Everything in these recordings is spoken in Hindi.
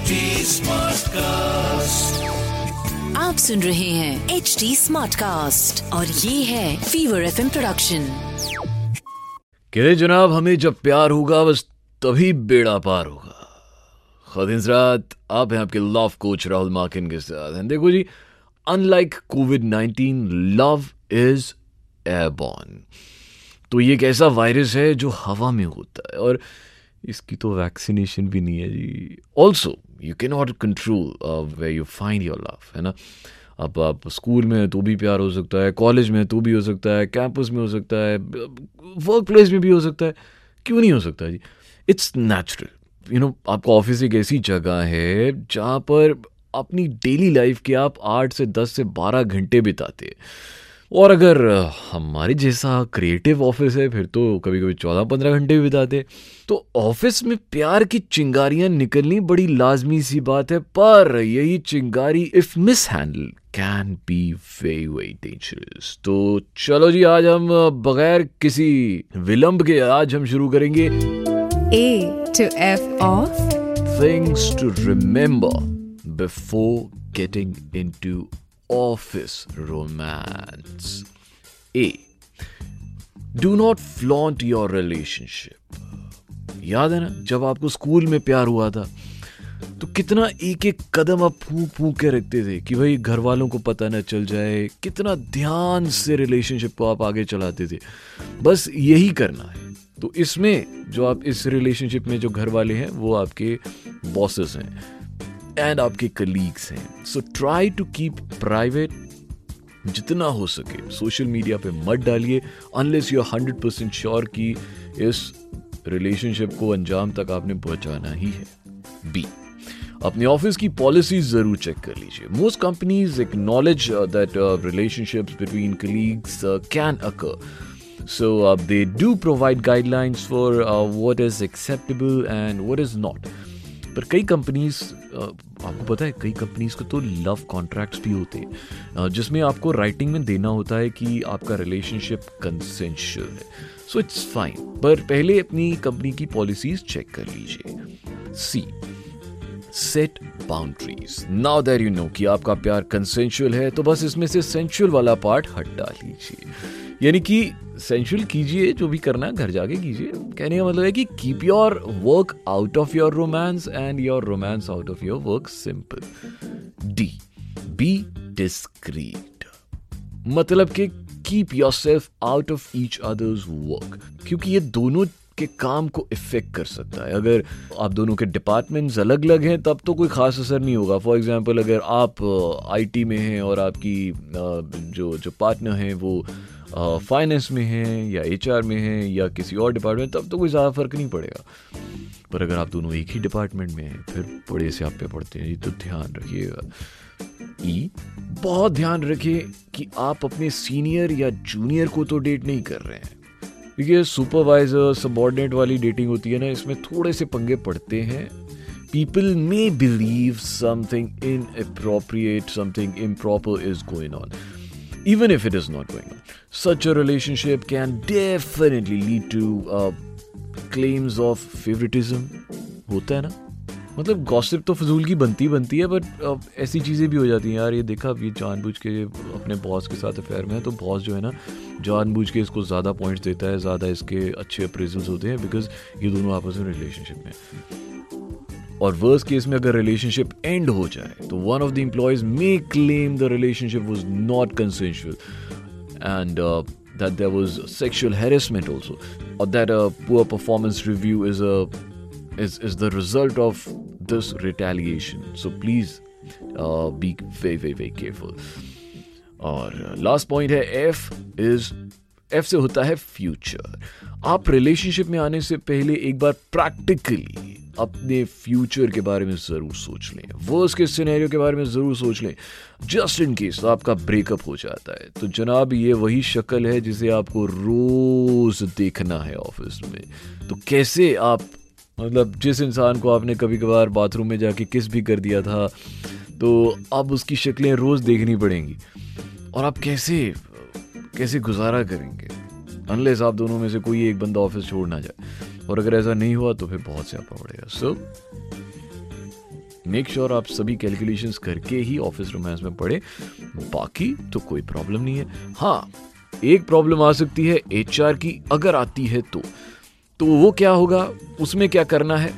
HD Smartcast. आप सुन रहे हैं एच डी स्मार्ट कास्ट और ये है फीवर एफ़ प्रोडक्शन कहते जनाब हमें जब प्यार होगा बस तभी बेड़ा पार होगा। खातिन रात आप हैं आपके लव कोच राहुल माकिन के साथ। हैं देखो जी unlike Covid 19 love is airborne तो ये एक ऐसा वायरस है जो हवा में होता है और इसकी तो वैक्सीनेशन भी नहीं है जी। Also you can not control way you find your love है ना? अब आप स्कूल में तो भी प्यार हो सकता है कॉलेज में तो भी हो सकता है कैंपस में हो सकता है वर्क प्लेस में भी हो सकता है। क्यों नहीं हो सकता जी? इट्स नेचुरल यू नो आपका ऑफ़िस एक ऐसी जगह है जहाँ पर अपनी डेली लाइफ के आप आठ से दस से बारह घंटे बिताते हैं। और अगर हमारे जैसा क्रिएटिव ऑफ़िस है फिर तो कभी कभी चौदह पंद्रह घंटे भी बिताते तो ऑफ़िस में प्यार की चिंगारियाँ निकलनी बड़ी लाजमी सी बात है पर यही चिंगारी if mishandle can be very very dangerous तो चलो जी आज हम बगैर किसी विलंब के आज हम शुरू करेंगे। A to F of things to remember before getting into office romance. A. Do not flaunt your relationship. याद है ना, जब आपको स्कूल में प्यार हुआ था तो कितना एक एक कदम आप फूक फूक के रखते थे कि भाई घर वालों को पता ना चल जाए, कितना ध्यान से रिलेशनशिप को आप आगे चलाते थे बस यही करना है तो इसमें जो आप इस रिलेशनशिप में जो घर वाले हैं, वो आपके बॉसेस हैं एंड आपके कलीग्स हैं. So try to keep private जितना हो सके. सोशल मीडिया पे मत डालिए unless you hundred percent sure कि इस रिलेशनशिप को अंजाम तक आपने पहुंचाना ही है. बी अपने ऑफ़िस की पॉलिसीज़ ज़रूर चेक कर लीजिए. Most companies acknowledge that relationships between colleagues can occur so do provide guidelines for uh, what is acceptable and what is not. पर कई कंपनीज़ आपको पता है, कई कंपनीज़ को तो लव कॉन्ट्रैक्ट्स भी होते हैं। जिसमें आपको राइटिंग में देना होता है कि आपका रिलेशनशिप कंसेंशुअल है। सो इट्स फाइन पर पहले अपनी कंपनी की पॉलिसीज़ चेक कर लीजिए। See set boundaries now that you know कि आपका प्यार कंसेंशुअल है तो बस इसमें से सेंशुअल वाला पार्ट हटा लीजिए। यानी कि सेंशुअल कीजिए, जो भी करना है, घर जाके कीजिए। कहने का मतलब है कि keep your work out of your romance and your romance out of your work simple D be discreet मतलब कि keep yourself out of each others work क्योंकि ये दोनों के काम को इफ़ेक्ट कर सकता है। अगर आप दोनों के डिपार्टमेंट्स अलग अलग हैं, तब तो कोई खास असर नहीं होगा। फॉर एग्जांपल अगर आप आईटी में हैं और आपकी जो जो पार्टनर हैं, वो फाइनेंस में हैं या एचआर में हैं या किसी और डिपार्टमेंट तब तो कोई ज़्यादा फ़र्क नहीं पड़ेगा। पर अगर आप दोनों एक ही डिपार्टमेंट में हैं फिर बड़े से आप पे पढ़ते हैं। जी तो ध्यान रखिएगा। ई बहुत ध्यान रखिए कि आप अपने सीनियर या जूनियर को तो डेट नहीं कर रहे हैं। क्योंकि सुपरवाइजर सबॉर्डिनेट वाली डेटिंग होती है ना इसमें थोड़े से पंगे पड़ते हैं। People may believe something inappropriate something improper is going on even if it is not going on. Such a relationship can definitely lead to uh, claims of favoritism. होता है ना मतलब गॉसिप तो फजूल की बनती बनती है बट ऐसी चीज़ें भी हो जाती हैं यार ये देखा अब ये जानबूझ के अपने बॉस के साथ अफेयर में है तो बॉस जो है ना जानबूझ के इसको ज़्यादा पॉइंट्स देता है ज़्यादा इसके अच्छे अप्रेजल्स होते हैं बिकॉज़ ये दोनों आपस में रिलेशनशिप में और वर्स केस में अगर रिलेशनशिप एंड हो जाए तो one of the employees may claim the relationship was not consensual and that there was sexual harassment also or that a poor performance review is a is, is the result of this retaliation so please uh, be very very very careful और लास्ट पॉइंट है एफ़ इज़ एफ़ से होता है फ्यूचर आप रिलेशनशिप में आने से पहले एक बार प्रैक्टिकली अपने फ्यूचर के बारे में ज़रूर सोच लें। वर्स के सिनेरियो के बारे में ज़रूर सोच लें। जस्ट इन केस आपका ब्रेकअप हो जाता है। तो जनाब, ये वही शक्ल है जिसे आपको रोज़ देखना है ऑफ़िस में। तो कैसे आप मतलब जिस इंसान को आपने कभी कभार बाथरूम में जाके किस भी कर दिया था तो अब उसकी शक्लें रोज़ देखनी पड़ेंगी। और आप कैसे कैसे गुजारा करेंगे? अनलेस आप दोनों में से कोई एक बंदा ऑफ़िस छोड़ ना जाए। और अगर ऐसा नहीं हुआ तो फिर बहुत स्यापा पड़ेगा। सो मेक श्योर आप सभी कैलकुलेशंस करके ही ऑफ़िस रोमांस में पढ़े। बाकी तो कोई प्रॉब्लम नहीं है। हाँ एक प्रॉब्लम आ सकती है एचआर की अगर आती है तो। तो वो क्या होगा? उसमें क्या करना है?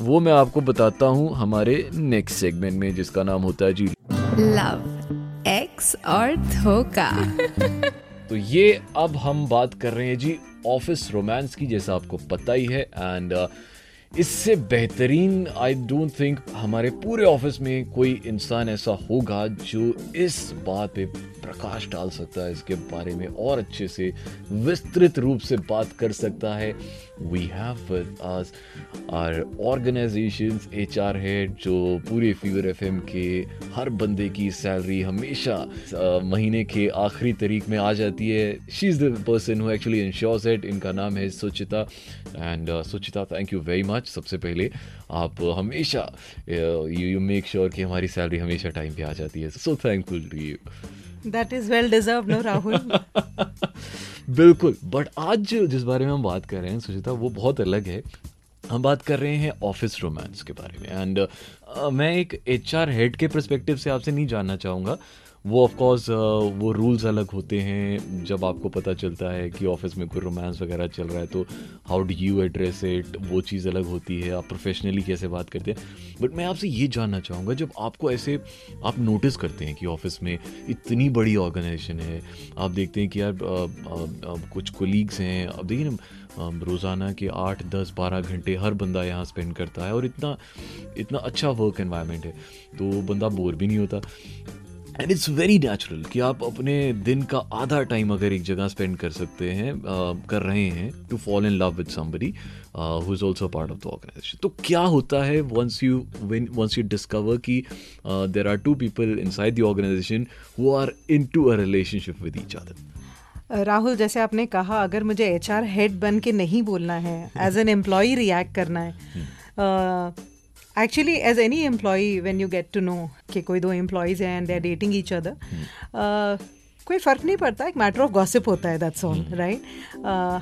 वो मैं आपको बताता हूँ हमारे नेक्स्ट सेगमेंट में जिसका नाम होता है जी लव एक्स और धोखा। तो ये अब हम बात कर रहे हैं जी ऑफ़िस रोमांस की जैसा आपको पता ही है एंड इससे बेहतरीन आई डोंट थिंक हमारे पूरे ऑफ़िस में कोई इंसान ऐसा होगा जो इस बात पे प्रकाश डाल सकता है, इसके बारे में और अच्छे से विस्तृत रूप से बात कर सकता है। We have our organisation H R head जो पूरे फीवर एफ़ के हर बंदे की सैलरी हमेशा महीने के आखिरी तारीख में आ जाती है। She is the person who actually ensures it इनका नाम है Suchita. And Suchita thank you very much सबसे पहले आप हमेशा यू यू मेक श्योर कि हमारी सैलरी हमेशा टाइम पे आ जाती है। So thankful to you that is well deserve no Rahul बिल्कुल। बट आज जिस बारे में हम बात कर रहे हैं सुचिता वो बहुत अलग है। हम बात कर रहे हैं ऑफ़िस रोमांस के बारे में। एंड uh, मैं एक एचआर हेड के परस्पेक्टिव से आपसे नहीं जानना चाहूँगा। वो ऑफ़ कोर्स uh, वो रूल्स अलग होते हैं जब आपको पता चलता है कि ऑफ़िस में कोई रोमांस वगैरह चल रहा है तो how do you address it वो चीज़ अलग होती है आप प्रोफेशनली कैसे बात करते हैं? बट मैं आपसे ये जानना चाहूँगा जब आपको ऐसे आप नोटिस करते हैं कि ऑफ़िस में इतनी बड़ी ऑर्गेनाइजेशन है आप देखते हैं कि यार आ, आ, कुछ कोलीग्स हैं अब देखिए ना रोज़ाना के आठ दस बारह घंटे हर बंदा यहाँ स्पेंड करता है और इतना इतना अच्छा वर्क एनवायरनमेंट है तो बंदा बोर भी नहीं होता। एंड इट्स वेरी नेचुरल कि आप अपने दिन का आधा टाइम अगर एक जगह स्पेंड कर सकते हैं uh, कर रहे हैं to fall in love with somebody who is also part of the organisation तो क्या होता है once you win once you discover कि there are two people inside the organisation who are into a relationship with each other Rahul जैसे आपने कहा अगर मुझे एच आर हेड बन के नहीं बोलना है एज एन एम्प्लॉय रिएक्ट करना है actually as any employee when you get to know कि कोई दो एम्प्लॉयज़ हैं and they are dating each other कोई फ़र्क नहीं पड़ता एक मैटर ऑफ़ गॉसिप होता है दैट्स ऑल राइट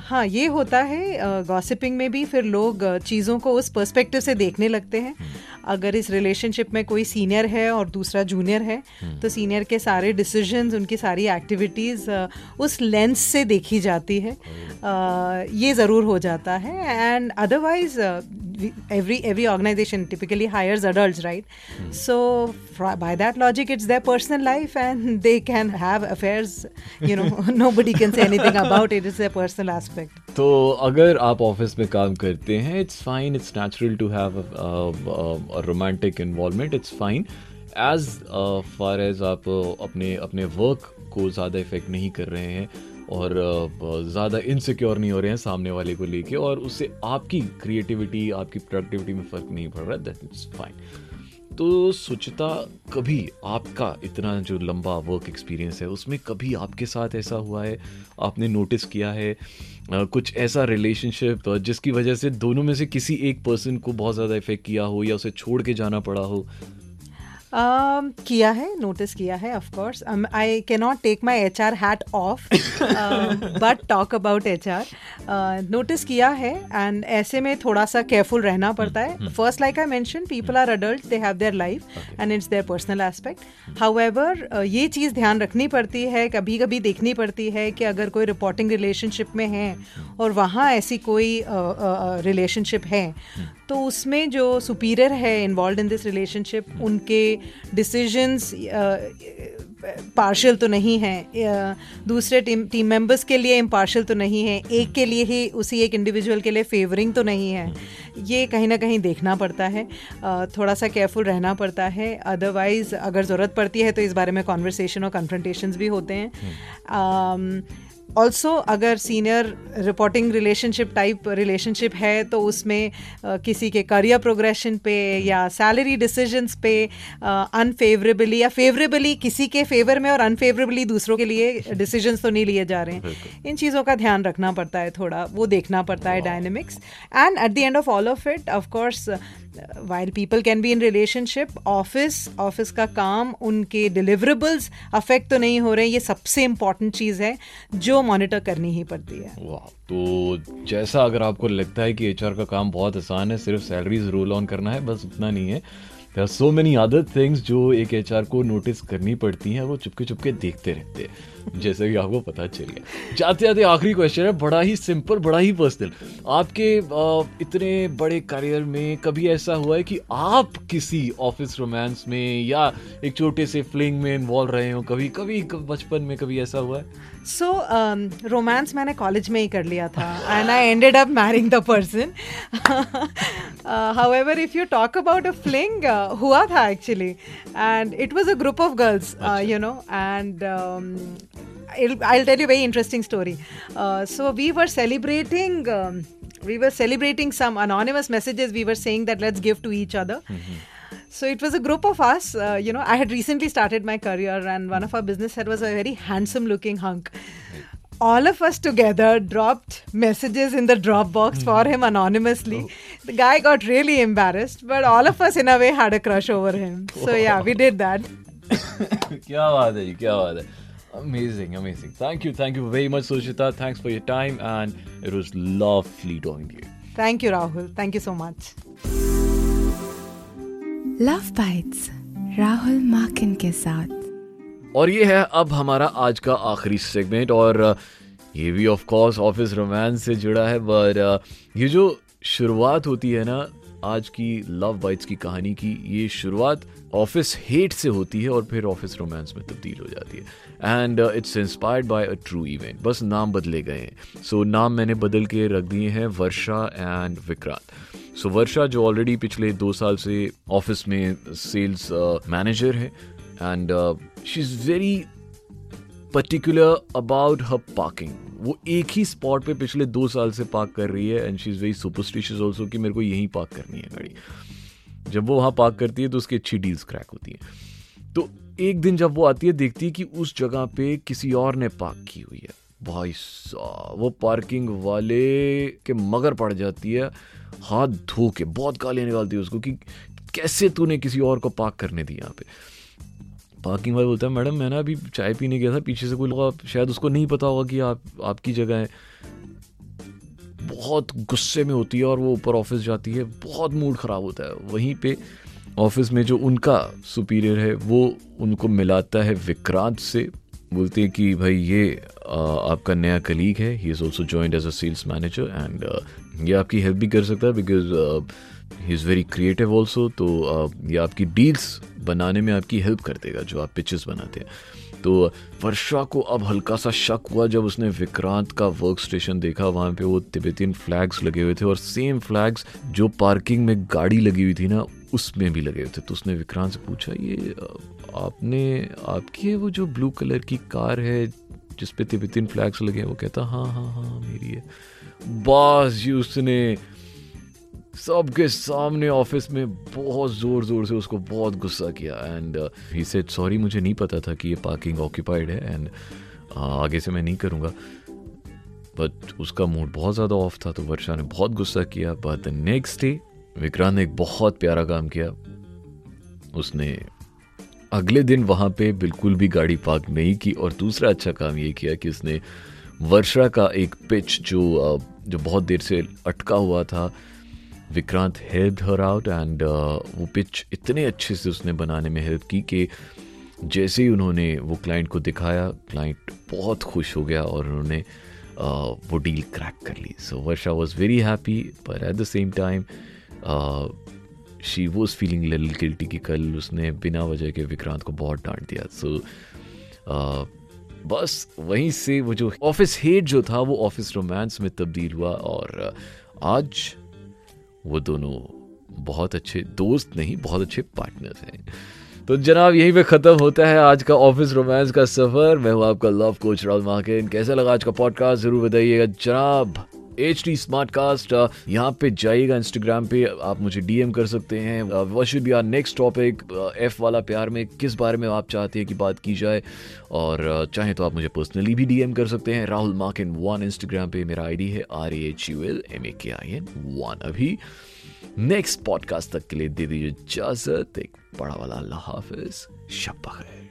हाँ ये होता है गॉसिपिंग uh, में भी फिर लोग uh, चीज़ों को उस पर्सपेक्टिव से देखने लगते हैं। Hmm. अगर इस रिलेशनशिप में कोई सीनियर है और दूसरा जूनियर है hmm. तो सीनियर के सारे डिसीजंस उनकी सारी एक्टिविटीज़ uh, उस लेंस से देखी जाती है। Uh, ये ज़रूर हो जाता है। And otherwise every every organization typically hires adults right mm. so by that logic it's their personal life and they can have affairs you know nobody can say anything about it it's their personal aspect तो अगर आप ऑफ़िस में काम करते हैं it's fine it's natural to have romantic involvement it's fine as far as आप अपने अपने वर्क को ज़्यादा इफ़ेक्ट नहीं कर रहे हैं और ज़्यादा इनसिक्योर नहीं हो रहे हैं सामने वाले को लेके और उससे आपकी क्रिएटिविटी आपकी प्रोडक्टिविटी में फ़र्क नहीं पड़ रहा दैट इज़ फाइन तो सुचिता, कभी आपका इतना जो लंबा वर्क एक्सपीरियंस है, उसमें कभी आपके साथ ऐसा हुआ है? आपने नोटिस किया है? कुछ ऐसा रिलेशनशिप जिसकी वजह से दोनों में से किसी एक पर्सन को बहुत ज़्यादा इफ़ेक्ट किया हो या उसे छोड़ के जाना पड़ा हो? Um, किया है नोटिस किया है of course I can not take my H R hat off but talk about H R notice किया है एंड ऐसे में थोड़ा सा केयरफुल रहना पड़ता है. First like I mention people are adult they have their life and it's their personal aspect however ये चीज़ ध्यान रखनी पड़ती है कभी कभी देखनी पड़ती है कि अगर कोई रिपोर्टिंग रिलेशनशिप में है और वहाँ ऐसी कोई रिलेशनशिप uh, uh, है तो उसमें जो सुपीरियर है इन्वॉल्व इन दिस रिलेशनशिप उनके डिसीजंस पार्शल तो नहीं है। दूसरे टीम टीम मेंबर्स के लिए इम्पार्शल तो नहीं है। एक के लिए ही उसी एक इंडिविजुअल के लिए फेवरिंग तो नहीं है। ये कहीं ना कहीं देखना पड़ता है। थोड़ा सा केयरफुल रहना पड़ता है। अदरवाइज़ अगर ज़रूरत पड़ती है तो इस बारे में कॉन्वर्सेशन और कन्फ्रंटेशन भी होते हैं। ऑल्सो अगर senior reporting relationship type relationship है तो उसमें किसी के करियर प्रोग्रेशन पे या सैलरी डिसीजंस पे अनफेवरेबली या फेवरेबली किसी के फेवर में और अनफेवरेबली दूसरों के लिए डिसीजंस तो नहीं लिए जा रहे हैं। इन चीज़ों का ध्यान रखना पड़ता है थोड़ा वो देखना पड़ता है dynamics and at the end of all of it of course while people can be in relationship office office का काम उनके डिलीवरेबल्स अफेक्ट तो नहीं हो रहे ये सबसे इंपॉर्टेंट चीज़ है जो मॉनिटर करनी ही पड़ती है वाह तो जैसा अगर आपको लगता है कि एचआर का काम बहुत आसान है सिर्फ़ सैलरीज रोल ऑन करना है बस उतना नहीं है सो मेनी अदर थिंग्स जो एक HR को नोटिस करनी पड़ती हैं वो चुपके चुपके देखते रहते हैं जैसे कि आपको पता चल गया। जाते जाते आखिरी क्वेश्चन है बड़ा ही सिंपल बड़ा ही पर्सनल आपके इतने बड़े करियर में कभी ऐसा हुआ है कि आप किसी ऑफ़िस रोमांस में या एक छोटे से फ्लिंग में इन्वॉल्व रहे हो कभी? कभी बचपन में कभी ऐसा हुआ है? सो रोमांस मैंने कॉलेज में ही कर लिया था and I ended up marrying the person however if you talk about a fling हुआ था actually and it was a group of girls you know and I'll tell you a very interesting story. Uh, so we were celebrating. Um, we were celebrating some anonymous messages. We were saying that let's give to each other. Mm-hmm. So it was a group of us. Uh, you know, I had recently started my career, and one of our business head was a very handsome-looking hunk. All of us together dropped messages in the Dropbox mm-hmm. for him anonymously. Oh. The guy got really embarrassed, but all of us, in a way, had a crush over him. So yeah, we did that. क्या बात है क्या बात है Amazing, amazing. Thank you, thank you very much, Sushita. Thanks for your time, and it was lovely talking to you. Thank you, Rahul. Thank you so much. Love Bites, Rahul माकिन के साथ और ये है अब हमारा आज का आखिरी सेगमेंट और ये भी ऑफ़ कोर्स ऑफ़िस रोमांस से जुड़ा है पर ये जो शुरुआत होती है ना आज की लव बाइट्स की कहानी की ये शुरुआत ऑफ़िस हेट से होती है और फिर ऑफ़िस रोमांस में तब्दील हो जाती है। And it's inspired by a true event बस नाम बदले गए हैं। सो so, नाम मैंने बदल के रख दिए हैं Varsha and Vikrant. So so, Varsha जो ऑलरेडी पिछले दो साल से ऑफ़िस में सेल्स मैनेजर है। And she is very particular about her parking वो एक ही स्पॉट पे पिछले दो साल से पार्क कर रही है and she is very superstitious also कि मेरे को यहीं पार्क करनी है गाड़ी। जब वो वहाँ पार्क करती है तो उसकी अच्छी डील्स क्रैक होती है। तो एक दिन जब वो आती है, देखती है कि उस जगह पे किसी और ने पार्क की हुई है। भाई वो पार्किंग वाले के मगर पड़ जाती है, हाथ धो के, बहुत गालियाँ निकालती है उसको कि कैसे तूने किसी और को पार्क करने दी यहाँ पे? पार्किंग वाले बोलता है, मैडम, मैं ना अभी चाय पीने गया था, पीछे से कोई लोग शायद उसको नहीं पता होगा कि आप, आपकी जगह है। बहुत गुस्से में होती है और वो ऊपर ऑफ़िस जाती है, बहुत मूड ख़राब होता है। वहीं पे ऑफ़िस में जो उनका सुपीरियर है, वो उनको मिलाता है विक्रांत से। बोलते हैं कि भाई ये आ, आपका नया कलीग है। He is also joined as a sales manager and ये आपकी हेल्प भी कर सकता है because he is very creative also तो uh, ये आपकी डील्स बनाने में आपकी हेल्प कर देगा जो आप पिचेस बनाते हैं। तो वर्षा को अब हल्का सा शक हुआ जब उसने विक्रांत का वर्क स्टेशन देखा। वहाँ पे वो तिब्बतियन फ्लैग्स लगे हुए थे और सेम फ्लैग्स जो पार्किंग में गाड़ी लगी हुई थी ना उसमें भी लगे हुए थे। तो उसने विक्रांत से पूछा ये आपने आपकी वो जो ब्लू कलर की कार है जिस पे तिब्बतियन फ्लैग्स लगे हैं वो कहता हाँ हाँ हाँ मेरी है। बस जी उसने सबके सामने ऑफ़िस में बहुत ज़ोर ज़ोर से उसको बहुत गुस्सा किया। एंड ही सेड सॉरी मुझे नहीं पता था कि ये पार्किंग ऑक्यूपाइड है एंड uh, आगे से मैं नहीं करूँगा. बट उसका मूड बहुत ज़्यादा ऑफ़ था तो वर्षा ने बहुत गुस्सा किया। But the next day Vikrant ने एक बहुत प्यारा काम किया। उसने अगले दिन वहाँ पे बिल्कुल भी गाड़ी पार्क नहीं की और दूसरा अच्छा काम ये किया कि उसने वर्षा का एक पिच जो जो बहुत देर से अटका हुआ था, Vikrant help her out and वो पिच इतने अच्छे से उसने बनाने में हेल्प की कि जैसे ही उन्होंने वो क्लाइंट को दिखाया, क्लाइंट बहुत खुश हो गया और उन्होंने वो डील क्रैक कर ली। So Varsha was very happy पर at the same time she was feeling लिल गिल्टी कि कल उसने बिना वजह के विक्रांत को बहुत डांट दिया। सो so, uh, बस वहीं से वो जो ऑफ़िस हेट जो था वो ऑफ़िस रोमांस में तब्दील हुआ और uh, आज वो दोनों बहुत अच्छे दोस्त नहीं बहुत अच्छे पार्टनर्स हैं। तो जनाब यहीं पे ख़त्म होता है आज का ऑफ़िस रोमांस का सफ़र। मैं हूँ आपका लव कोच राहुल माकिन कैसा लगा आज का पॉडकास्ट ज़रूर बताइएगा। जनाब एच टी स्मार्ट कास्ट यहाँ पे जाइएगा इंस्टाग्राम पे आप मुझे डीएम कर सकते हैं। What should be our next topic F वाला प्यार में किस बारे में आप चाहते हैं कि बात की जाए? और uh, चाहे तो आप मुझे पर्सनली भी डीएम कर सकते हैं। राहुल मार्किन वन इंस्टाग्राम पे मेरा आईडी है R H U L M A K I N one अभी नेक्स्ट पॉडकास्ट तक के लिए दे दीजिए इजाज़त। एक बड़ा वाला अल्लाह हाफिज। शब्बा शब